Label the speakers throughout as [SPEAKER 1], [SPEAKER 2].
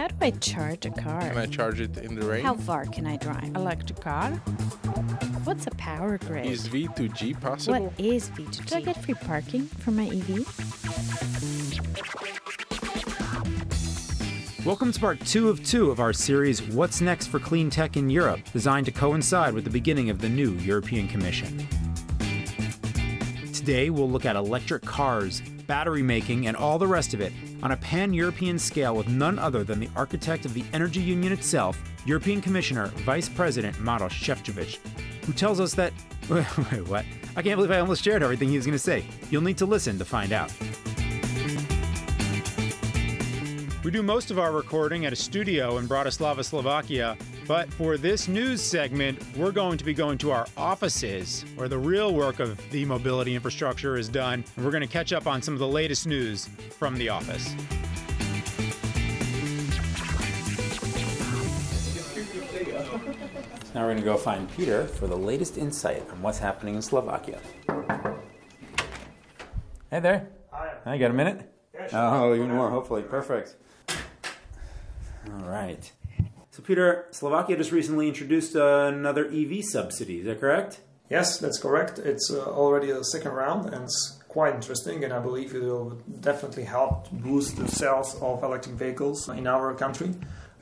[SPEAKER 1] How do I charge a car?
[SPEAKER 2] Can I charge it in the rain?
[SPEAKER 1] How far can I drive? Electric car? What's a power grid?
[SPEAKER 2] Is V2G possible?
[SPEAKER 1] What is V2G? Do I get free parking for my EV?
[SPEAKER 3] Welcome to part two of two of our series, What's Next for Clean Tech in Europe, designed to coincide with the beginning of the new European Commission. Today, we'll look at electric cars, battery making, and all the rest of it on a pan European scale with none other than the architect of the Energy Union itself, European Commissioner, Vice President Maros Šefčovič, who tells us that. Wait, wait, what? I can't believe I almost shared everything he was going to say. You'll need to listen to find out. We do most of our recording at a studio in Bratislava, Slovakia, but for this news segment, we're going to be going to our offices where the real work of the mobility infrastructure is done, and we're going to catch up on some of the latest news from the office. Now we're going to go find Peter for the latest insight on what's happening in Slovakia. Hey there. Hi. You got a minute? Oh, even more, hopefully. Perfect. All right. So, Peter, Slovakia just recently introduced uh, another EV subsidy. Is that correct?
[SPEAKER 4] Yes, that's correct. It's uh, already a second round and it's quite interesting, and I believe it will definitely help boost the sales of electric vehicles in our country.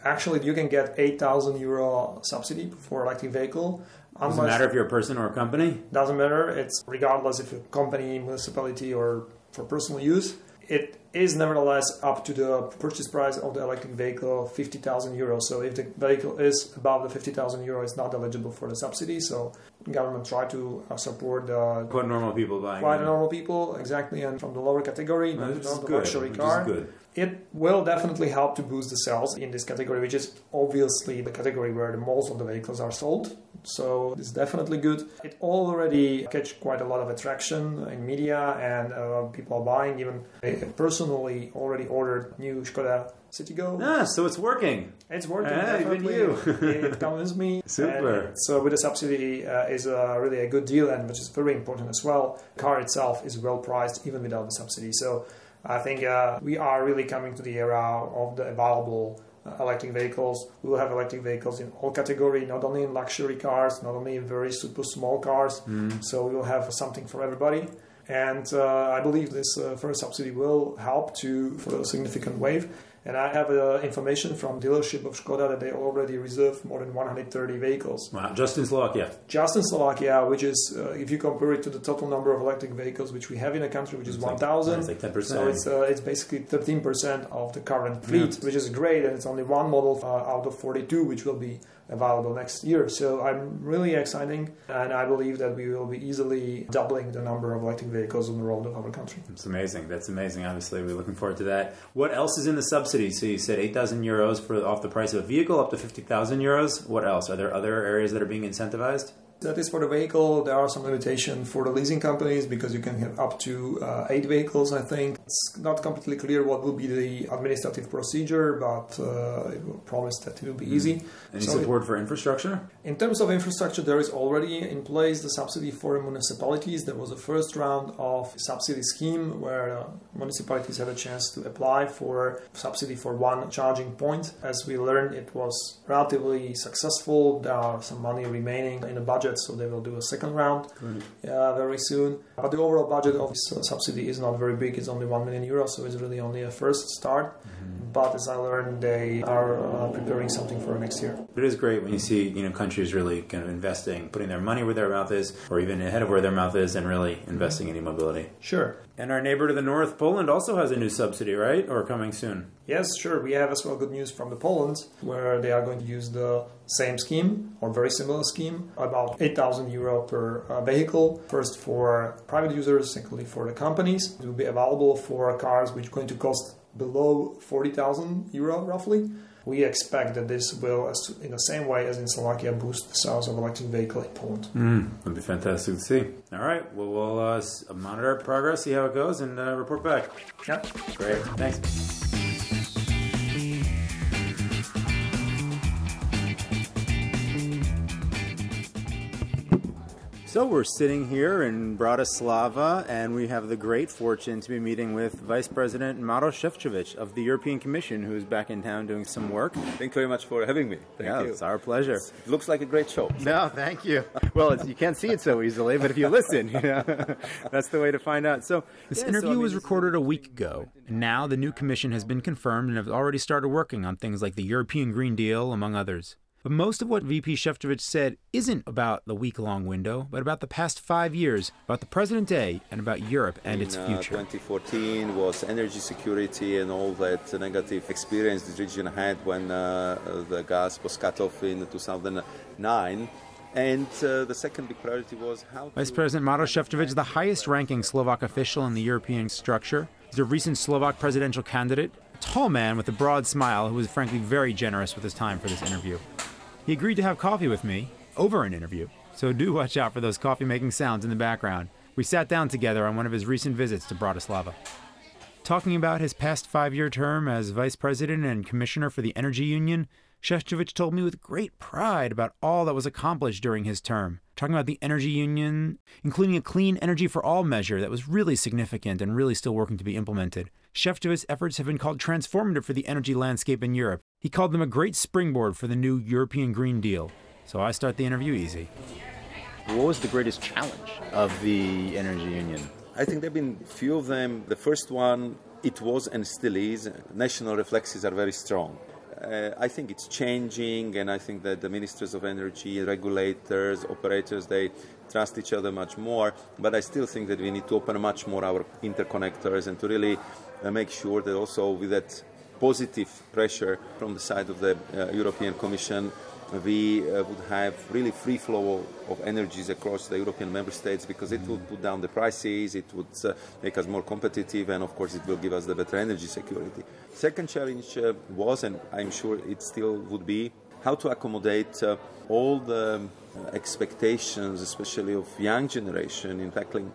[SPEAKER 4] Actually, you can get 8,000 euro subsidy for electric vehicle.
[SPEAKER 3] Doesn't matter if you're a person or a company.
[SPEAKER 4] Doesn't matter. It's regardless if you're a company, municipality, or for personal use. It is nevertheless up to the purchase price of the electric vehicle, 50,000 euros. So if the vehicle is above the 50,000 euro, it's not eligible for the subsidy. So government try to uh, support the
[SPEAKER 3] Quite normal people buying.
[SPEAKER 4] quite
[SPEAKER 3] it.
[SPEAKER 4] normal people, exactly, and from the lower category,
[SPEAKER 3] Well,
[SPEAKER 4] not, not the
[SPEAKER 3] good,
[SPEAKER 4] luxury car. It will definitely help to boost the sales in this category, which is obviously the category where the most of the vehicles are sold. So it's definitely good. It already catch quite a lot of attraction in media, and uh, people are buying. Even I personally already ordered new Skoda Citigo.
[SPEAKER 3] Ah, so it's working.
[SPEAKER 4] It's working.
[SPEAKER 3] Ah, even you.
[SPEAKER 4] it convinced me.
[SPEAKER 3] Super.
[SPEAKER 4] And so with the subsidy uh, is uh, really a good deal, and which is very important as well. car itself is well priced even without the subsidy. So I think uh, we are really coming to the era of the available electric vehicles. We will have electric vehicles in all category, not only in luxury cars, not only in very super small cars. So we will have something for everybody. And uh, I believe this uh, first subsidy will help to for a significant wave. And I have uh, information from dealership of Skoda that they already reserved more than 130 vehicles.
[SPEAKER 3] Wow, just in Slovakia.
[SPEAKER 4] Just in Slovakia, which is, uh, if you compare it to the total number of electric vehicles which we have in the country, which is
[SPEAKER 3] It's like-
[SPEAKER 4] 1,000,
[SPEAKER 3] it's like 10%.
[SPEAKER 4] so it's uh, it's basically 13% of the current fleet, which is great, and it's only one model uh, out of 42 which will be available next year. So I'm really exciting, and I believe that we will be easily doubling the number of electric vehicles on the road of our country.
[SPEAKER 3] It's amazing. That's amazing. Obviously, we're looking forward to that. What else is in the subsidy? So you said 8,000 euros for off the price of a vehicle, up to 50,000 euros. What else? Are there other areas that are being incentivized?
[SPEAKER 4] That is for the vehicle. There are some limitations for the leasing companies because you can have up to uh, eight vehicles, I think. It's not completely clear what will be the administrative procedure, but uh, it will promise that it will be easy.
[SPEAKER 3] Any
[SPEAKER 4] So it-
[SPEAKER 3] support for infrastructure?
[SPEAKER 4] in terms of infrastructure, there is already in place the subsidy for municipalities. There was a first round of subsidy scheme where uh, municipalities had a chance to apply for subsidy for one charging point. As we learned, it was relatively successful. There are some money remaining in the budget, so they will do a second round uh, very soon. But the overall budget of this uh, subsidy is not very big. It's only one million euros, so it's really only a first start. But as I learned, they are uh, preparing something for next year.
[SPEAKER 3] It is great when you see you know countries really kind of investing, putting their money where their mouth is, or even ahead of where their mouth is, and really investing in e-mobility.
[SPEAKER 4] Sure.
[SPEAKER 3] And our neighbor to the north, Poland, also has a new subsidy, right? Or coming soon?
[SPEAKER 4] Yes, sure. We have as well good news from the Poland, where they are going to use the same scheme or very similar scheme, about 8,000 euro per uh, vehicle. First for private users, secondly for the companies. It will be available for cars which are going to cost below 40,000 euro roughly. We expect that this will, in the same way as in Slovakia, boost the sales of electric vehicle in Poland.
[SPEAKER 3] Mm, it'll be fantastic to see. All right, well, we'll uh, monitor our progress, see how it goes, and uh, report back.
[SPEAKER 4] Yeah.
[SPEAKER 3] Great, thanks. So So we're sitting here in Bratislava, and we have the great fortune to be meeting with Vice President Maros Šefčovič of the European Commission, who's back in town doing some work.
[SPEAKER 5] Thank you very much for having me. Thank
[SPEAKER 3] yeah,
[SPEAKER 5] you.
[SPEAKER 3] it's our pleasure.
[SPEAKER 5] It looks like a great show.
[SPEAKER 3] No, thank you. Well, you can't see it so easily, but if you listen, you know, that's the way to find out. So this yeah, interview so, I mean, was recorded a week ago, and now the new commission has been confirmed and have already started working on things like the European Green Deal, among others. But most of what VP Šefčovič said isn't about the week long window, but about the past five years, about the present day, and about Europe and
[SPEAKER 5] In,
[SPEAKER 3] its future.
[SPEAKER 5] Uh, 2014 was energy security and all that negative experience the region had when uh, the gas was cut off in 2009. And uh, the second big priority was how.
[SPEAKER 3] Vice President Maros Šefčovič is the highest ranking Slovak official in the European structure. is a recent Slovak presidential candidate, tall man with a broad smile who was frankly very generous with his time for this interview. He agreed to have coffee with me over an interview, so do watch out for those coffee making sounds in the background. We sat down together on one of his recent visits to Bratislava. Talking about his past five year term as Vice President and Commissioner for the Energy Union, Šefčovič told me with great pride about all that was accomplished during his term. Talking about the Energy Union, including a clean energy for all measure that was really significant and really still working to be implemented. Šefčovič's efforts have been called transformative for the energy landscape in Europe. He called them a great springboard for the new European Green Deal. So I start the interview easy.
[SPEAKER 6] What was the greatest challenge of the Energy Union?
[SPEAKER 5] I think there have been few of them. The first one, it was and still is. National reflexes are very strong. Uh, I think it's changing, and I think that the ministers of energy, regulators, operators, they trust each other much more. But I still think that we need to open much more our interconnectors and to really uh, make sure that also with that positive pressure from the side of the uh, European Commission, we uh, would have really free flow of energies across the European member states because it would put down the prices, it would uh, make us more competitive, and of course, it will give us the better energy security. Second challenge uh, was, and I'm sure it still would be, how to accommodate uh, all the uh, expectations, especially of young generation, in tackling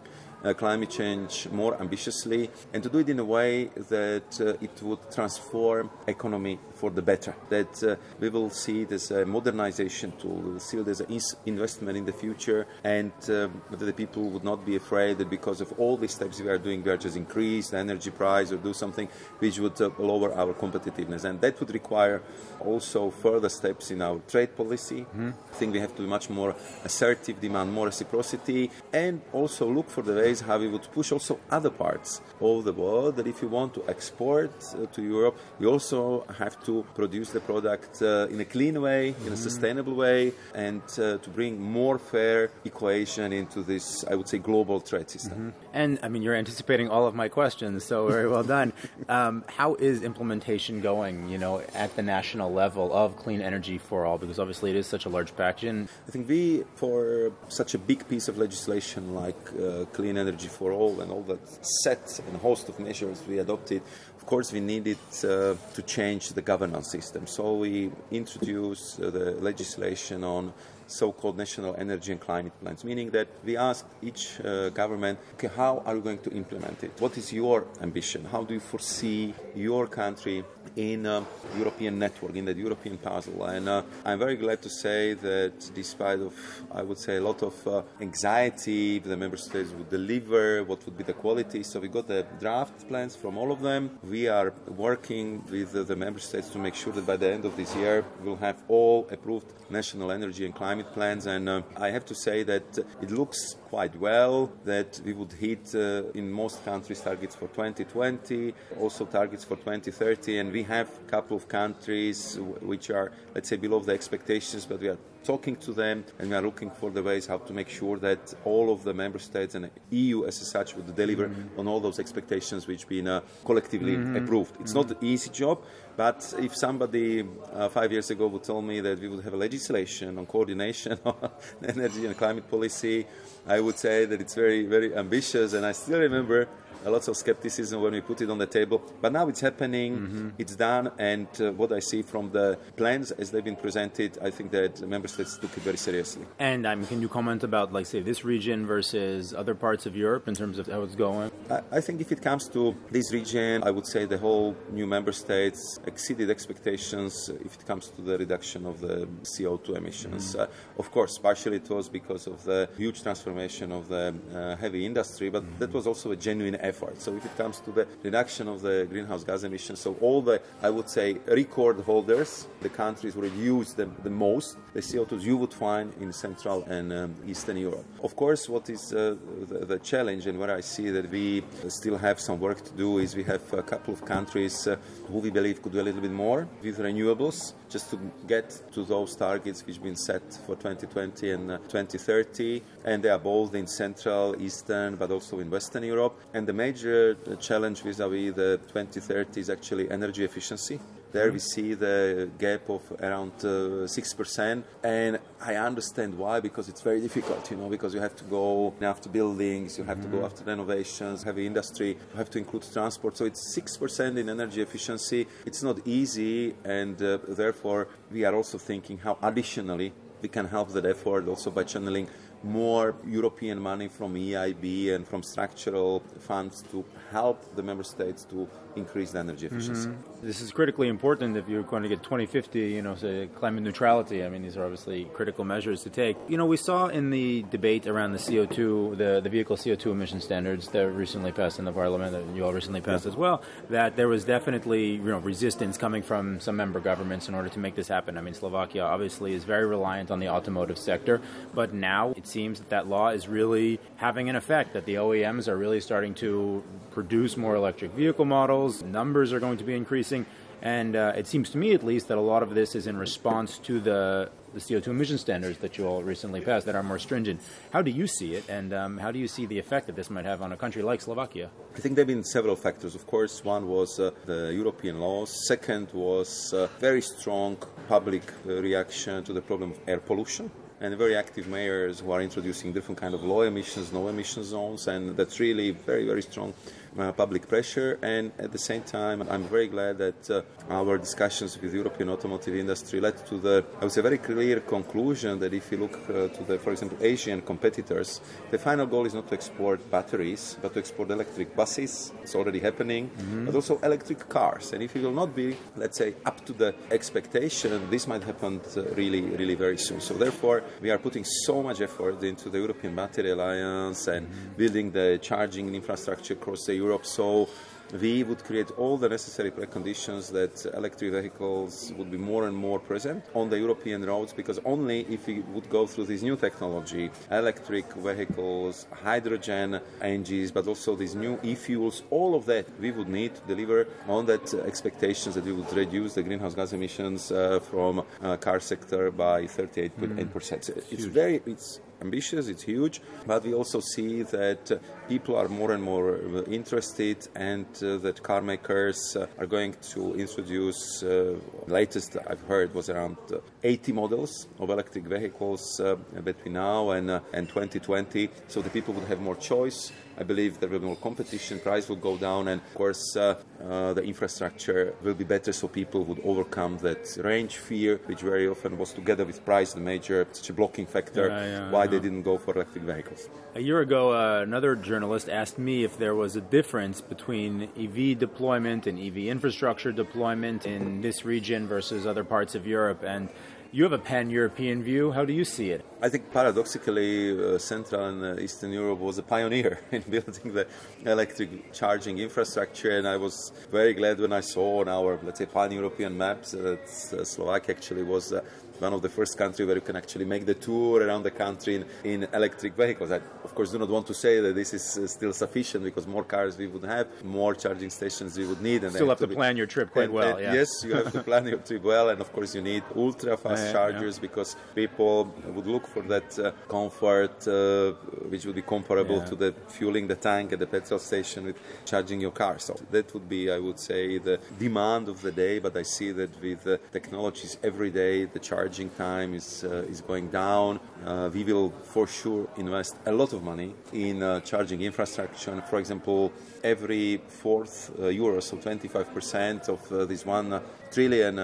[SPEAKER 5] climate change more ambitiously and to do it in a way that uh, it would transform economy for the better. That uh, we will see it as a modernization tool. We will see it as an investment in the future, and um, that the people would not be afraid that because of all these steps we are doing, we are just increase the energy price or do something which would uh, lower our competitiveness, and that would require also further steps in our trade policy. Mm-hmm. I think we have to be much more assertive, demand more reciprocity, and also look for the ways how we would push also other parts of the world. That if you want to export uh, to Europe, you also have to produce the product uh, in a clean way, mm-hmm. in a mm-hmm. sustainable way, and uh, to bring more fair equation into this, I would say, global trade system. Mm-hmm.
[SPEAKER 6] And I mean, you're anticipating all of my questions, so very well done. Um, how is implementation going? You know, at the national level of clean energy for all, because obviously it is such a large package. And
[SPEAKER 5] I think we, for such a big piece of legislation like uh, clean energy for all and all that set and host of measures we adopted, of course, we needed uh, to change the governance system. So we introduced uh, the legislation on so-called national energy and climate plans, meaning that we asked each uh, government, okay, how are you going to implement it? What is your ambition? How do you foresee your country in a European network, in the European puzzle? And uh, I'm very glad to say that despite of, I would say, a lot of uh, anxiety, the member states would deliver, what would be the quality. So we got the draft plans from all of them. We are working with the member states to make sure that by the end of this year, we'll have all approved national energy and climate plans. And uh, I have to say that it looks quite well that we would hit uh, in most countries targets for 2020, also targets for 2030. And we have a couple of countries which are, let's say, below the expectations, but we are talking to them and we are looking for the ways how to make sure that all of the member states and EU as such would deliver mm-hmm. on all those expectations which been uh, collectively mm-hmm. approved. It's mm-hmm. not an easy job, but if somebody uh, five years ago would tell me that we would have a legislation on coordination on energy and climate policy, I would say that it's very, very ambitious. And I still remember a lot of skepticism when we put it on the table. But now it's happening, mm-hmm. it's done, and uh, what I see from the plans as they've been presented, I think that member states took it very seriously.
[SPEAKER 6] And um, can you comment about, like, say, this region versus other parts of Europe in terms of how it's going?
[SPEAKER 5] I, I think if it comes to this region, I would say the whole new member states exceeded expectations if it comes to the reduction of the CO2 emissions. Uh, of course, partially it was because of the huge transformation of the uh, heavy industry, but that was also a genuine effort. So if it comes to the reduction of the greenhouse gas emissions, so all the, I would say, record holders, the countries who reduced the, the most, the CO2s you would find in Central and um, Eastern Europe. Of course, what is uh, the, the, challenge and where I see that we still have some work to do is we have a couple of countries uh, who we believe could do a little bit more with renewables just to get to those targets which have been set for 2020 and uh, 2030. And they are both in Central, Eastern, but also in Western Europe. And the major challenge vis-à-vis the 2030 is actually energy efficiency. There we see the gap of around uh, 6%. And I understand why, because it's very difficult, you know, because you have to go after buildings, you have mm-hmm. to go after renovations, heavy industry, you have to include transport. So it's 6% in energy efficiency. It's not easy, and uh, therefore we are also thinking how additionally we can help that effort also by channeling more European money from EIB and from structural funds to help the member states to increase the energy efficiency.
[SPEAKER 6] Mm-hmm. This is critically important if you're going to get 2050, you know, say climate neutrality. I mean, these are obviously critical measures to take. You know, we saw in the debate around the CO2, the, the vehicle CO2 emission standards that recently passed in the parliament, that you all recently passed as well, that there was definitely, you know, resistance coming from some member governments in order to make this happen. I mean, Slovakia obviously is very reliant on the automotive sector, but now it seems that that law is really having an effect, that the OEMs are really starting to produce more electric vehicle models, numbers are going to be increasing. And uh, it seems to me, at least, that a lot of this is in response to the, the CO2 emission standards that you all recently passed that are more stringent. How do you see it, and um, how do you see the effect that this might have on a country like Slovakia?
[SPEAKER 5] I think there have been several factors. Of course, one was uh, the European laws. Second was uh, very strong public uh, reaction to the problem of air pollution and very active mayors who are introducing different kind of low emissions, no emission zones, and that's really very, very strong uh, public pressure. And at the same time, I'm very glad that uh, our discussions with the European automotive industry led to the, I would say, very clear conclusion that if you look uh, to the, for example, Asian competitors, the final goal is not to export batteries, but to export electric buses. It's already happening, mm-hmm. but also electric cars. And if it will not be, let's say, up to the expectation, this might happen uh, really, really very soon. So therefore, we are putting so much effort into the European Battery Alliance and mm-hmm. building the charging infrastructure across the Europe. So we would create all the necessary preconditions that electric vehicles would be more and more present on the European roads because only if we would go through this new technology, electric vehicles, hydrogen engines, but also these new e-fuels, all of that we would need to deliver on that expectations that we would reduce the greenhouse gas emissions uh, from uh, car sector by 38.8%. Mm. It's very, it's ambitious, it's huge, but we also see that uh, people are more and more uh, interested and uh, that car makers are going to introduce, latest I've heard was around 80 models of electric vehicles between now and, and 2020, so the people would have more choice. I believe there will be more competition, price will go down, and of course uh, uh, the infrastructure will be better. So people would overcome that range fear, which very often was together with price the major such a blocking factor. Yeah, yeah, why yeah. They didn't go for electric vehicles.
[SPEAKER 6] A year ago, uh, another journalist asked me if there was a difference between EV deployment and EV infrastructure deployment in this region versus other parts of Europe, and you have a pan European view. How do you see it?
[SPEAKER 5] I think paradoxically, uh, Central and uh, Eastern Europe was a pioneer in building the electric charging infrastructure, and I was very glad when I saw on our, let's say, pan European maps that uh, Slovakia actually was uh, one of the first countries where you can actually make the tour around the country in, in electric vehicles. I, of course, do not want to say that this is uh, still sufficient because more cars we would have, more charging stations we would need.
[SPEAKER 6] And still have to, to plan your trip quite
[SPEAKER 5] and,
[SPEAKER 6] well.
[SPEAKER 5] And
[SPEAKER 6] yeah.
[SPEAKER 5] Yes, you have to plan your trip well, and of course you need ultra fast chargers yeah. because people would look for that uh, comfort, uh, which would be comparable yeah. to the fueling the tank at the petrol station with charging your car. So that would be, I would say, the demand of the day. But I see that with technologies every day, the charging time is uh, is going down. Uh, we will for sure invest a lot of money in uh, charging infrastructure. And for example, every fourth uh, euro, so 25% of uh, this one trillion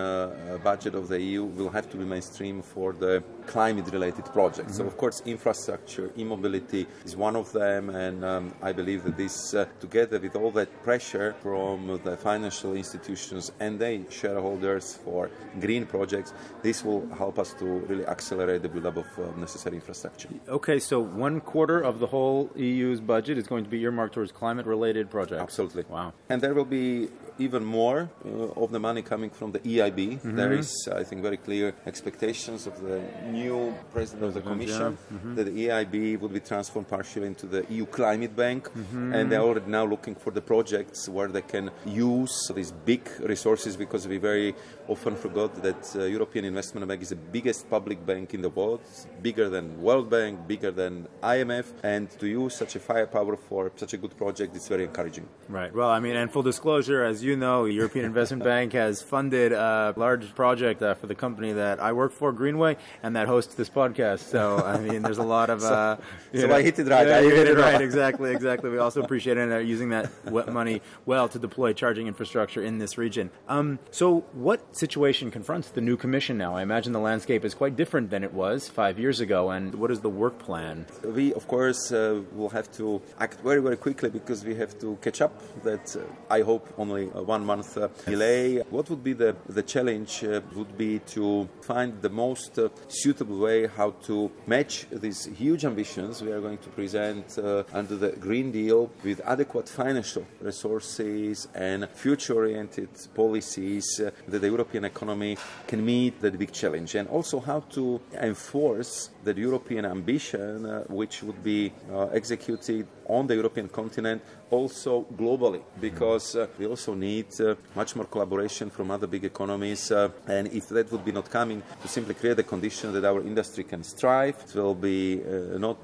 [SPEAKER 5] budget of the EU, will have to be mainstream for the climate-related projects. Mm-hmm. So of course, infrastructure, e-mobility is one of them, and um, I believe that this, together with all that pressure from the financial institutions and their shareholders for green projects, this will help us to really accelerate the build-up of necessary infrastructure.
[SPEAKER 6] Okay, so one quarter of the whole EU's budget is going to be earmarked towards climate-related projects.
[SPEAKER 5] Absolutely.
[SPEAKER 6] Wow.
[SPEAKER 5] And there will be even more uh, of the money coming from the EIB. Mm-hmm. There is, I think, very clear expectations of the new president of the Commission yeah. mm-hmm. that the EIB would be transformed partially into the EU Climate Bank, mm-hmm. and they're already now looking for the projects where they can use these big resources because we very often forgot that uh, European Investment Bank is the biggest public bank in the world, bigger than World Bank, bigger than IMF, and to use such a firepower for such a good project is very encouraging.
[SPEAKER 6] Right. Well, I mean, and full disclosure, as you know, European Investment Bank has funded a large project uh, for the company that I work for, Greenway, and that hosts this podcast. So, I mean, there's a lot of. Uh,
[SPEAKER 5] so, so I hit it right.
[SPEAKER 6] Yeah, you hit it right. Exactly. Exactly. We also appreciate it, uh, using that money well to deploy charging infrastructure in this region. Um, so, what situation confronts the new commission now? I imagine the landscape is quite different than it was five years ago. And what is the work plan?
[SPEAKER 5] We, of course, uh, will have to act very, very quickly because we have to catch up. That uh, I hope only one month uh, delay. What would be the the challenge? Uh, would be to find the most uh, suitable way how to match these huge ambitions we are going to present under the Green Deal with adequate financial resources and future-oriented policies that the European economy can meet that big challenge, and also how to enforce the European ambition, which would be executed on the European continent, also globally, because we also need uh, much more collaboration from other big economies. Uh, and if that would be not coming, to simply create the condition that our industry can strive, it will be uh, not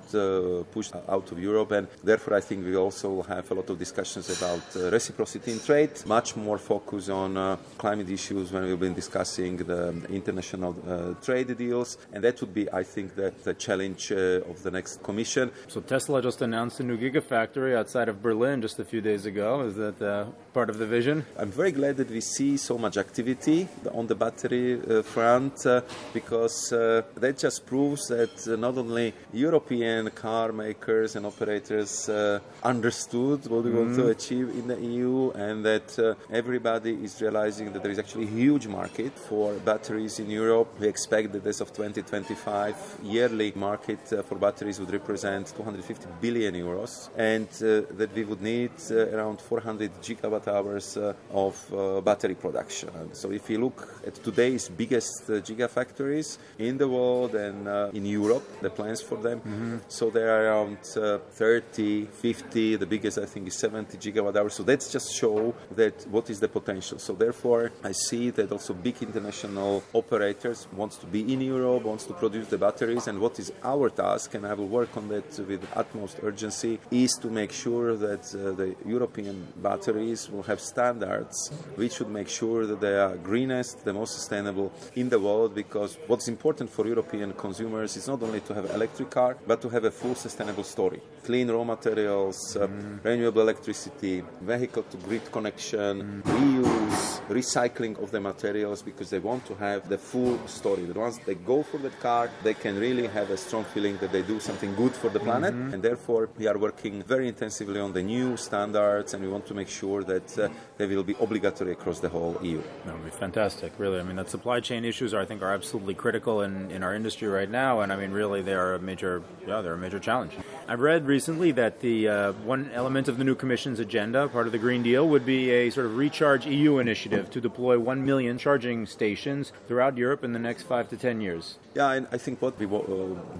[SPEAKER 5] pushed out of Europe. And therefore, I think we also have a lot of discussions about reciprocity in trade, much more focus on climate issues when we've been discussing the international trade deals. And that would be, I think, the, the challenge of the next Commission.
[SPEAKER 6] So Tesla just announced a new gigafactory outside of Berlin just a few days ago. Is that uh, part of the vision?
[SPEAKER 5] I'm very glad that we see so much activity on the battery uh, front uh, because uh, that just proves that uh, not only European car makers and operators uh, understood what we mm. want to mm-hmm. achieve in the EU and that everybody is realizing that there is actually a huge market for batteries in Europe. We expect that as of 2025, yearly market for batteries would represent 250 billion euros and uh, that we would need uh, around 400 gigawatt hours uh, of battery production. So if you look at today's biggest gigafactories in the world and in Europe, the plans for them, mm-hmm. so they are around 30, 50. The biggest I think is 70 gigawatt hours. So that's just show that what is the potential. So therefore, I see that also big international operators wants to be in Europe, wants to produce the batteries, and what is our task, and I will work on that with utmost urgency, is to make sure that uh, the European batteries will have standards which should make sure that they are greenest, the most sustainable in the world. Because what's important for European consumers is not only to have an electric car, but to have a full sustainable story: clean raw materials, uh, mm. renewable electricity, vehicle to grid connection, mm. reuse, recycling of the materials. Because they want to have the full story. That once they go for that car, they can really have a strong feeling that they do something good for the planet, mm-hmm. and therefore we are working very intensively on the new standards, and we want to make sure that uh, they will be obligatory across the whole EU.
[SPEAKER 6] That would be fantastic, really. I mean, that supply chain issues, are, I think, are absolutely critical in, in our industry right now, and I mean, really, they are a major, yeah, they're a major challenge. I've read recently that the uh, one element of the new Commission's agenda, part of the Green Deal, would be a sort of Recharge EU initiative to deploy one million charging stations throughout Europe in the next five to ten years.
[SPEAKER 5] Yeah, and I think what we uh,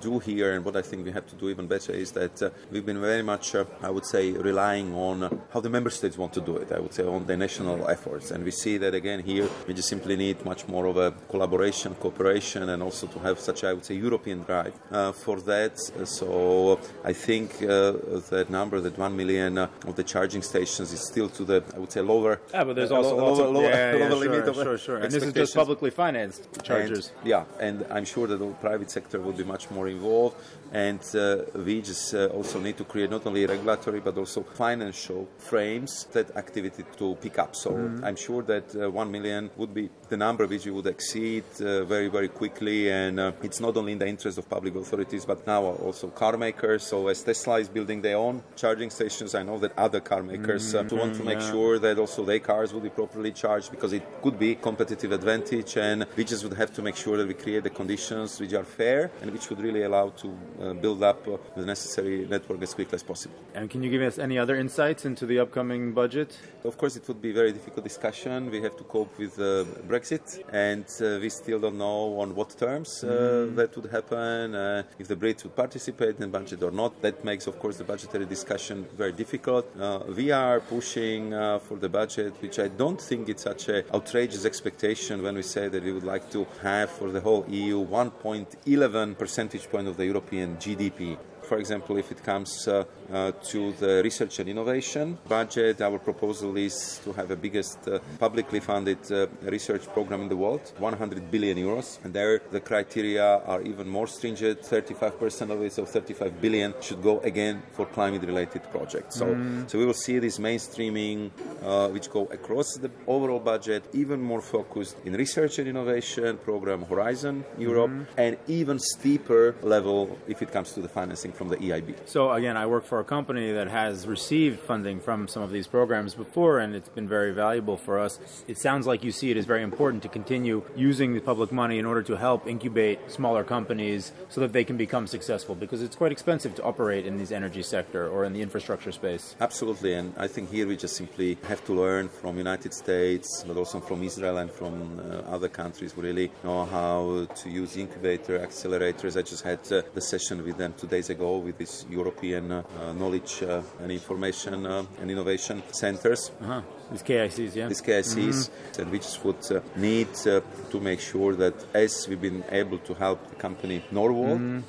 [SPEAKER 5] do here, and what I think we have to do even better, is that uh, we've been very much, uh, I would say, relying on how the member states want to do it. I would say on the national efforts, and we see that again here. We just simply need much more of a collaboration, cooperation, and also to have such, I would say, European drive uh, for that. So I think uh, that number, that one million uh, of the charging stations, is still to the, I would say, lower.
[SPEAKER 6] Yeah, but there's also lower,
[SPEAKER 5] lower,
[SPEAKER 6] yeah, yeah, sure,
[SPEAKER 5] limit of
[SPEAKER 6] sure, sure. And this is just publicly financed chargers.
[SPEAKER 5] And, yeah, and I'm sure that the private sector will be much more involved. And uh, we just uh, also need to create not only regulatory but also financial frames that activity to pick up. So I'm sure that uh, one million would be the number which we would exceed uh, very very quickly. And uh, it's not only in the interest of public authorities but now also car makers. So as Tesla is building their own charging stations, I know that other car makers uh, want to make sure that also their cars will be properly charged because it could be a competitive advantage. And we just would have to make sure that we create the conditions which are fair and which would really allow to uh, build up uh, the necessary network as quickly as possible.
[SPEAKER 6] And can you give us any other insights into the upcoming budget?
[SPEAKER 5] Of course, it would be a very difficult discussion. We have to cope with uh, Brexit, and uh, we still don't know on what terms uh, that would happen, uh, if the Brits would participate in the budget or not. That makes, of course, the budgetary discussion very difficult. We are pushing uh, for the budget, which I don't think it's such an outrageous expectation when we say that we would like to have for the whole EU 1.11 percentage point of the European GDP. For example, if it comes uh, uh, to the research and innovation budget, our proposal is to have the biggest uh, publicly funded uh, research program in the world, 100 billion euros. And there, the criteria are even more stringent. 35% of it, so 35 billion, should go again for climate-related projects. So, so we will see this mainstreaming, uh, which go across the overall budget, even more focused in research and innovation program Horizon Europe, and even steeper level if it comes to the financing from the EIB.
[SPEAKER 6] So again, I work for a company that has received funding from some of these programs before, and it's been very valuable for us. It sounds like you see it as very important to continue using the public money in order to help incubate smaller companies so that they can become successful, because it's quite expensive to operate in this energy sector or in the infrastructure space.
[SPEAKER 5] Absolutely, and I think here we just simply have to learn from United States, but also from Israel and from uh, other countries who really know how to use incubator accelerators. I just had uh, the session with them two days ago with these European uh, knowledge uh, and information uh, and innovation centers.
[SPEAKER 6] Uh-huh. These KICs, yeah.
[SPEAKER 5] these KICs, and we just would uh, need uh, to make sure that as we've been able to help the company Northvolt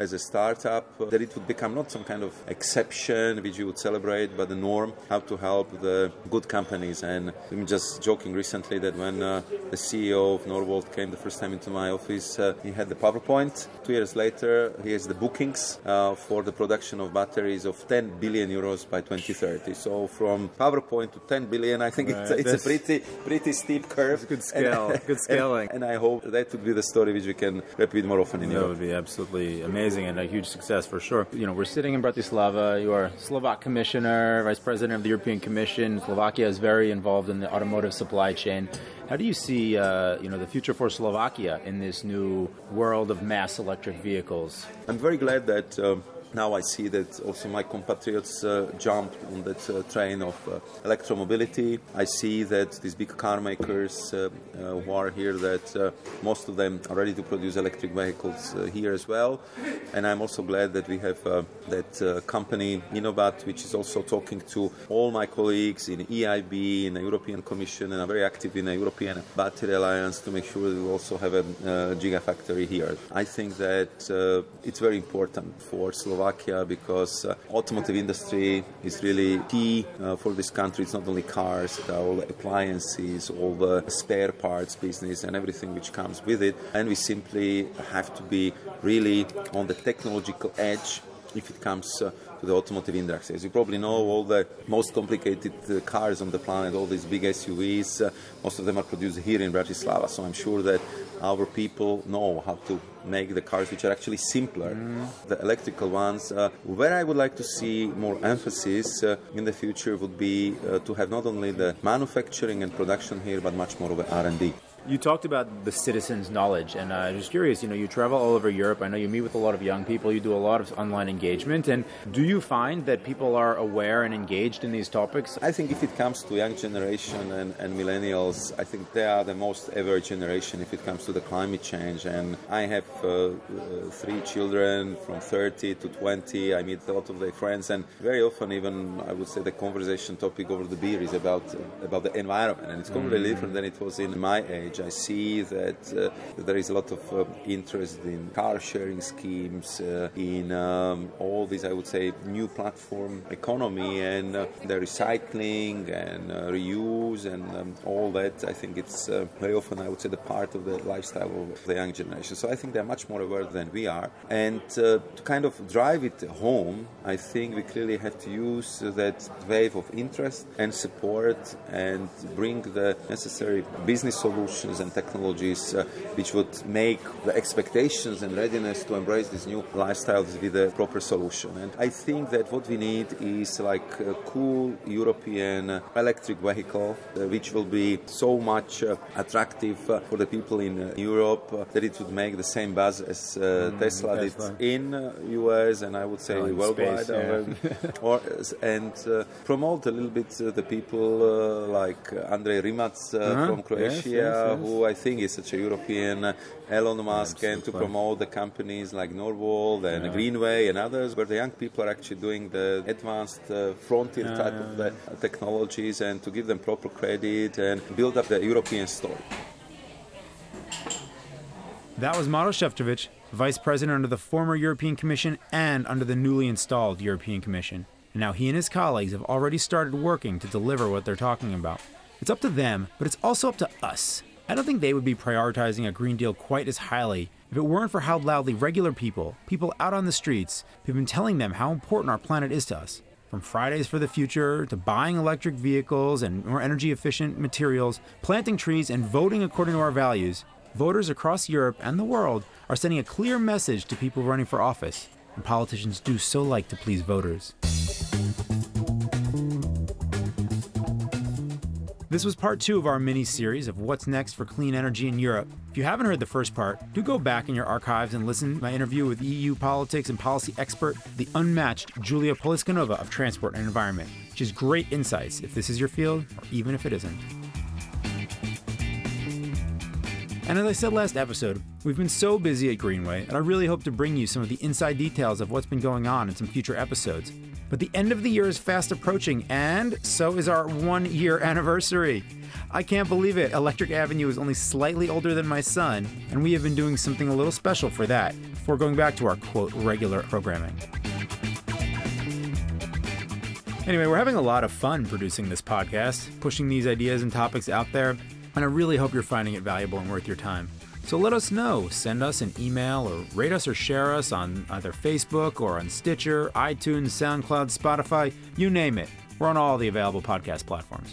[SPEAKER 5] as a startup, uh, that it would become not some kind of exception which you would celebrate, but the norm, how to help the good companies. And I'm just joking recently that when uh, the CEO of Northvolt came the first time into my office, uh, he had the PowerPoint. Two years later, he has the bookings uh, for the production of batteries of 10 billion euros by 2030. So from PowerPoint to 10 billion, I think it's,
[SPEAKER 6] Right.
[SPEAKER 5] it's a
[SPEAKER 6] That's-
[SPEAKER 5] pretty pretty steep curve.
[SPEAKER 6] good scale, good scaling.
[SPEAKER 5] And, I hope that would be the story which we can repeat more often in
[SPEAKER 6] That
[SPEAKER 5] Europe.
[SPEAKER 6] would be absolutely amazing and a huge success for sure. You know, we're sitting in Bratislava. You are Slovak commissioner, vice president of the European Commission. Slovakia is very involved in the automotive supply chain. How do you see, uh, you know, the future for Slovakia in this new world of mass electric vehicles?
[SPEAKER 5] I'm very glad that um, now I see that also my compatriots uh, jumped on that uh, train of uh, electromobility. I see that these big car makers uh, uh, who are here, that uh, most of them are ready to produce electric vehicles here as well. And I'm also glad that we have that company InoBat, which is also talking to all my colleagues in EIB, in the European Commission, and are very active in the European Battery Alliance to make sure that we also have a gigafactory here. I think that it's very important for Slovakia because uh, automotive industry is really key uh, for this country. It's not only cars, are all appliances, all the spare parts business, and everything which comes with it. And we simply have to be really on the technological edge if it comes uh, to the automotive industry. As you probably know, all the most complicated uh, cars on the planet, all these big SUVs, uh, most of them are produced here in Bratislava. So I'm sure that our people know how to make the cars which are actually simpler, the electrical ones. Uh, where I would like to see more emphasis uh, in the future would be uh, to have not only the manufacturing and production here, but much more of R&D.
[SPEAKER 6] You talked about the citizens' knowledge, and uh, I was curious. You know, you travel all over Europe. I know you meet with a lot of young people. You do a lot of online engagement. And do you find that people are aware and engaged in these topics?
[SPEAKER 5] I think if it comes to young generation and, and millennials, I think they are the most aware generation if it comes to the climate change. And I have uh, uh, three children from 30 to 20. I meet a lot of their friends, and very often, even I would say the conversation topic over the beer is about about the environment, and it's completely different than it was in my age. I see that uh, there is a lot of uh, interest in car sharing schemes, uh, in um, all these, I would say, new platform economy and uh, the recycling and uh, reuse and um, all that. I think it's very often, I would say, the part of the lifestyle of the young generation. So I think they're much more aware than we are. And to kind of drive it home, I think we clearly have to use that wave of interest and support and bring the necessary business solutions and technologies uh, which would make the expectations and readiness to embrace these new lifestyles with the proper solution. And I think that what we need is like a cool European electric vehicle uh, which will be so much uh, attractive uh, for the people in uh, Europe that it would make the same buzz as uh, Tesla, did in uh, US and I would say
[SPEAKER 6] Oh,
[SPEAKER 5] worldwide.
[SPEAKER 6] space, yeah.
[SPEAKER 5] or, and uh, promote a little bit uh, the people uh, like Andrei Rimac uh,
[SPEAKER 6] Uh-huh.
[SPEAKER 5] from Croatia,
[SPEAKER 6] yes, yes.
[SPEAKER 5] Who I think is such a European uh, Elon Musk, and to promote the companies like Northvolt and
[SPEAKER 6] Yeah.
[SPEAKER 5] Greenway and others, where the young people are actually doing the advanced uh, frontier type of the technologies and to give them proper credit and build up the European story.
[SPEAKER 3] That was Maros Šefčovič, vice president under the former European Commission and under the newly installed European Commission. And now he and his colleagues have already started working to deliver what they're talking about. It's up to them, but it's also up to us. I don't think they would be prioritizing a Green Deal quite as highly if it weren't for how loudly regular people, people out on the streets, have been telling them how important our planet is to us. From Fridays for the Future to buying electric vehicles and more energy efficient materials, planting trees, and voting according to our values, voters across Europe and the world are sending a clear message to people running for office. And politicians do so like to please voters. This was part two of our mini series of What's Next for Clean Energy in Europe. If you haven't heard the first part, do go back in your archives and listen to my interview with EU politics and policy expert, the unmatched Julia Poliscanova of Transport and Environment. She has great insights if this is your field or even if it isn't. And as I said last episode, we've been so busy at Greenway, and I really hope to bring you some of the inside details of what's been going on in some future episodes. But the end of the year is fast approaching, and so is our one year anniversary. I can't believe it. Electric Avenue is only slightly older than my son, and we have been doing something a little special for that before going back to our quote regular programming. Anyway, we're having a lot of fun producing this podcast, pushing these ideas and topics out there, and I really hope you're finding it valuable and worth your time. So let us know. Send us an email or rate us or share us on either Facebook or on Stitcher, iTunes, SoundCloud, Spotify, you name it. We're on all the available podcast platforms.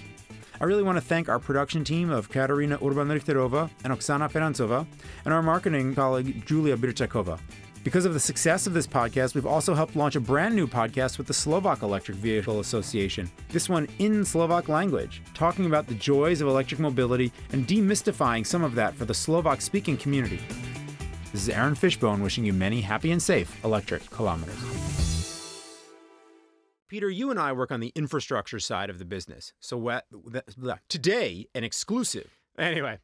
[SPEAKER 3] I really want to thank our production team of Katerina Urban-Richterova and Oksana Ferantsova, and our marketing colleague Julia Birchakova. Because of the success of this podcast, we've also helped launch a brand new podcast with the Slovak Electric Vehicle Association. This one in Slovak language, talking about the joys of electric mobility and demystifying some of that for the Slovak speaking community. This is Aaron Fishbone wishing you many happy and safe electric kilometers. Peter, you and I work on the infrastructure side of the business. So what, that, that- today, an exclusive. Anyway,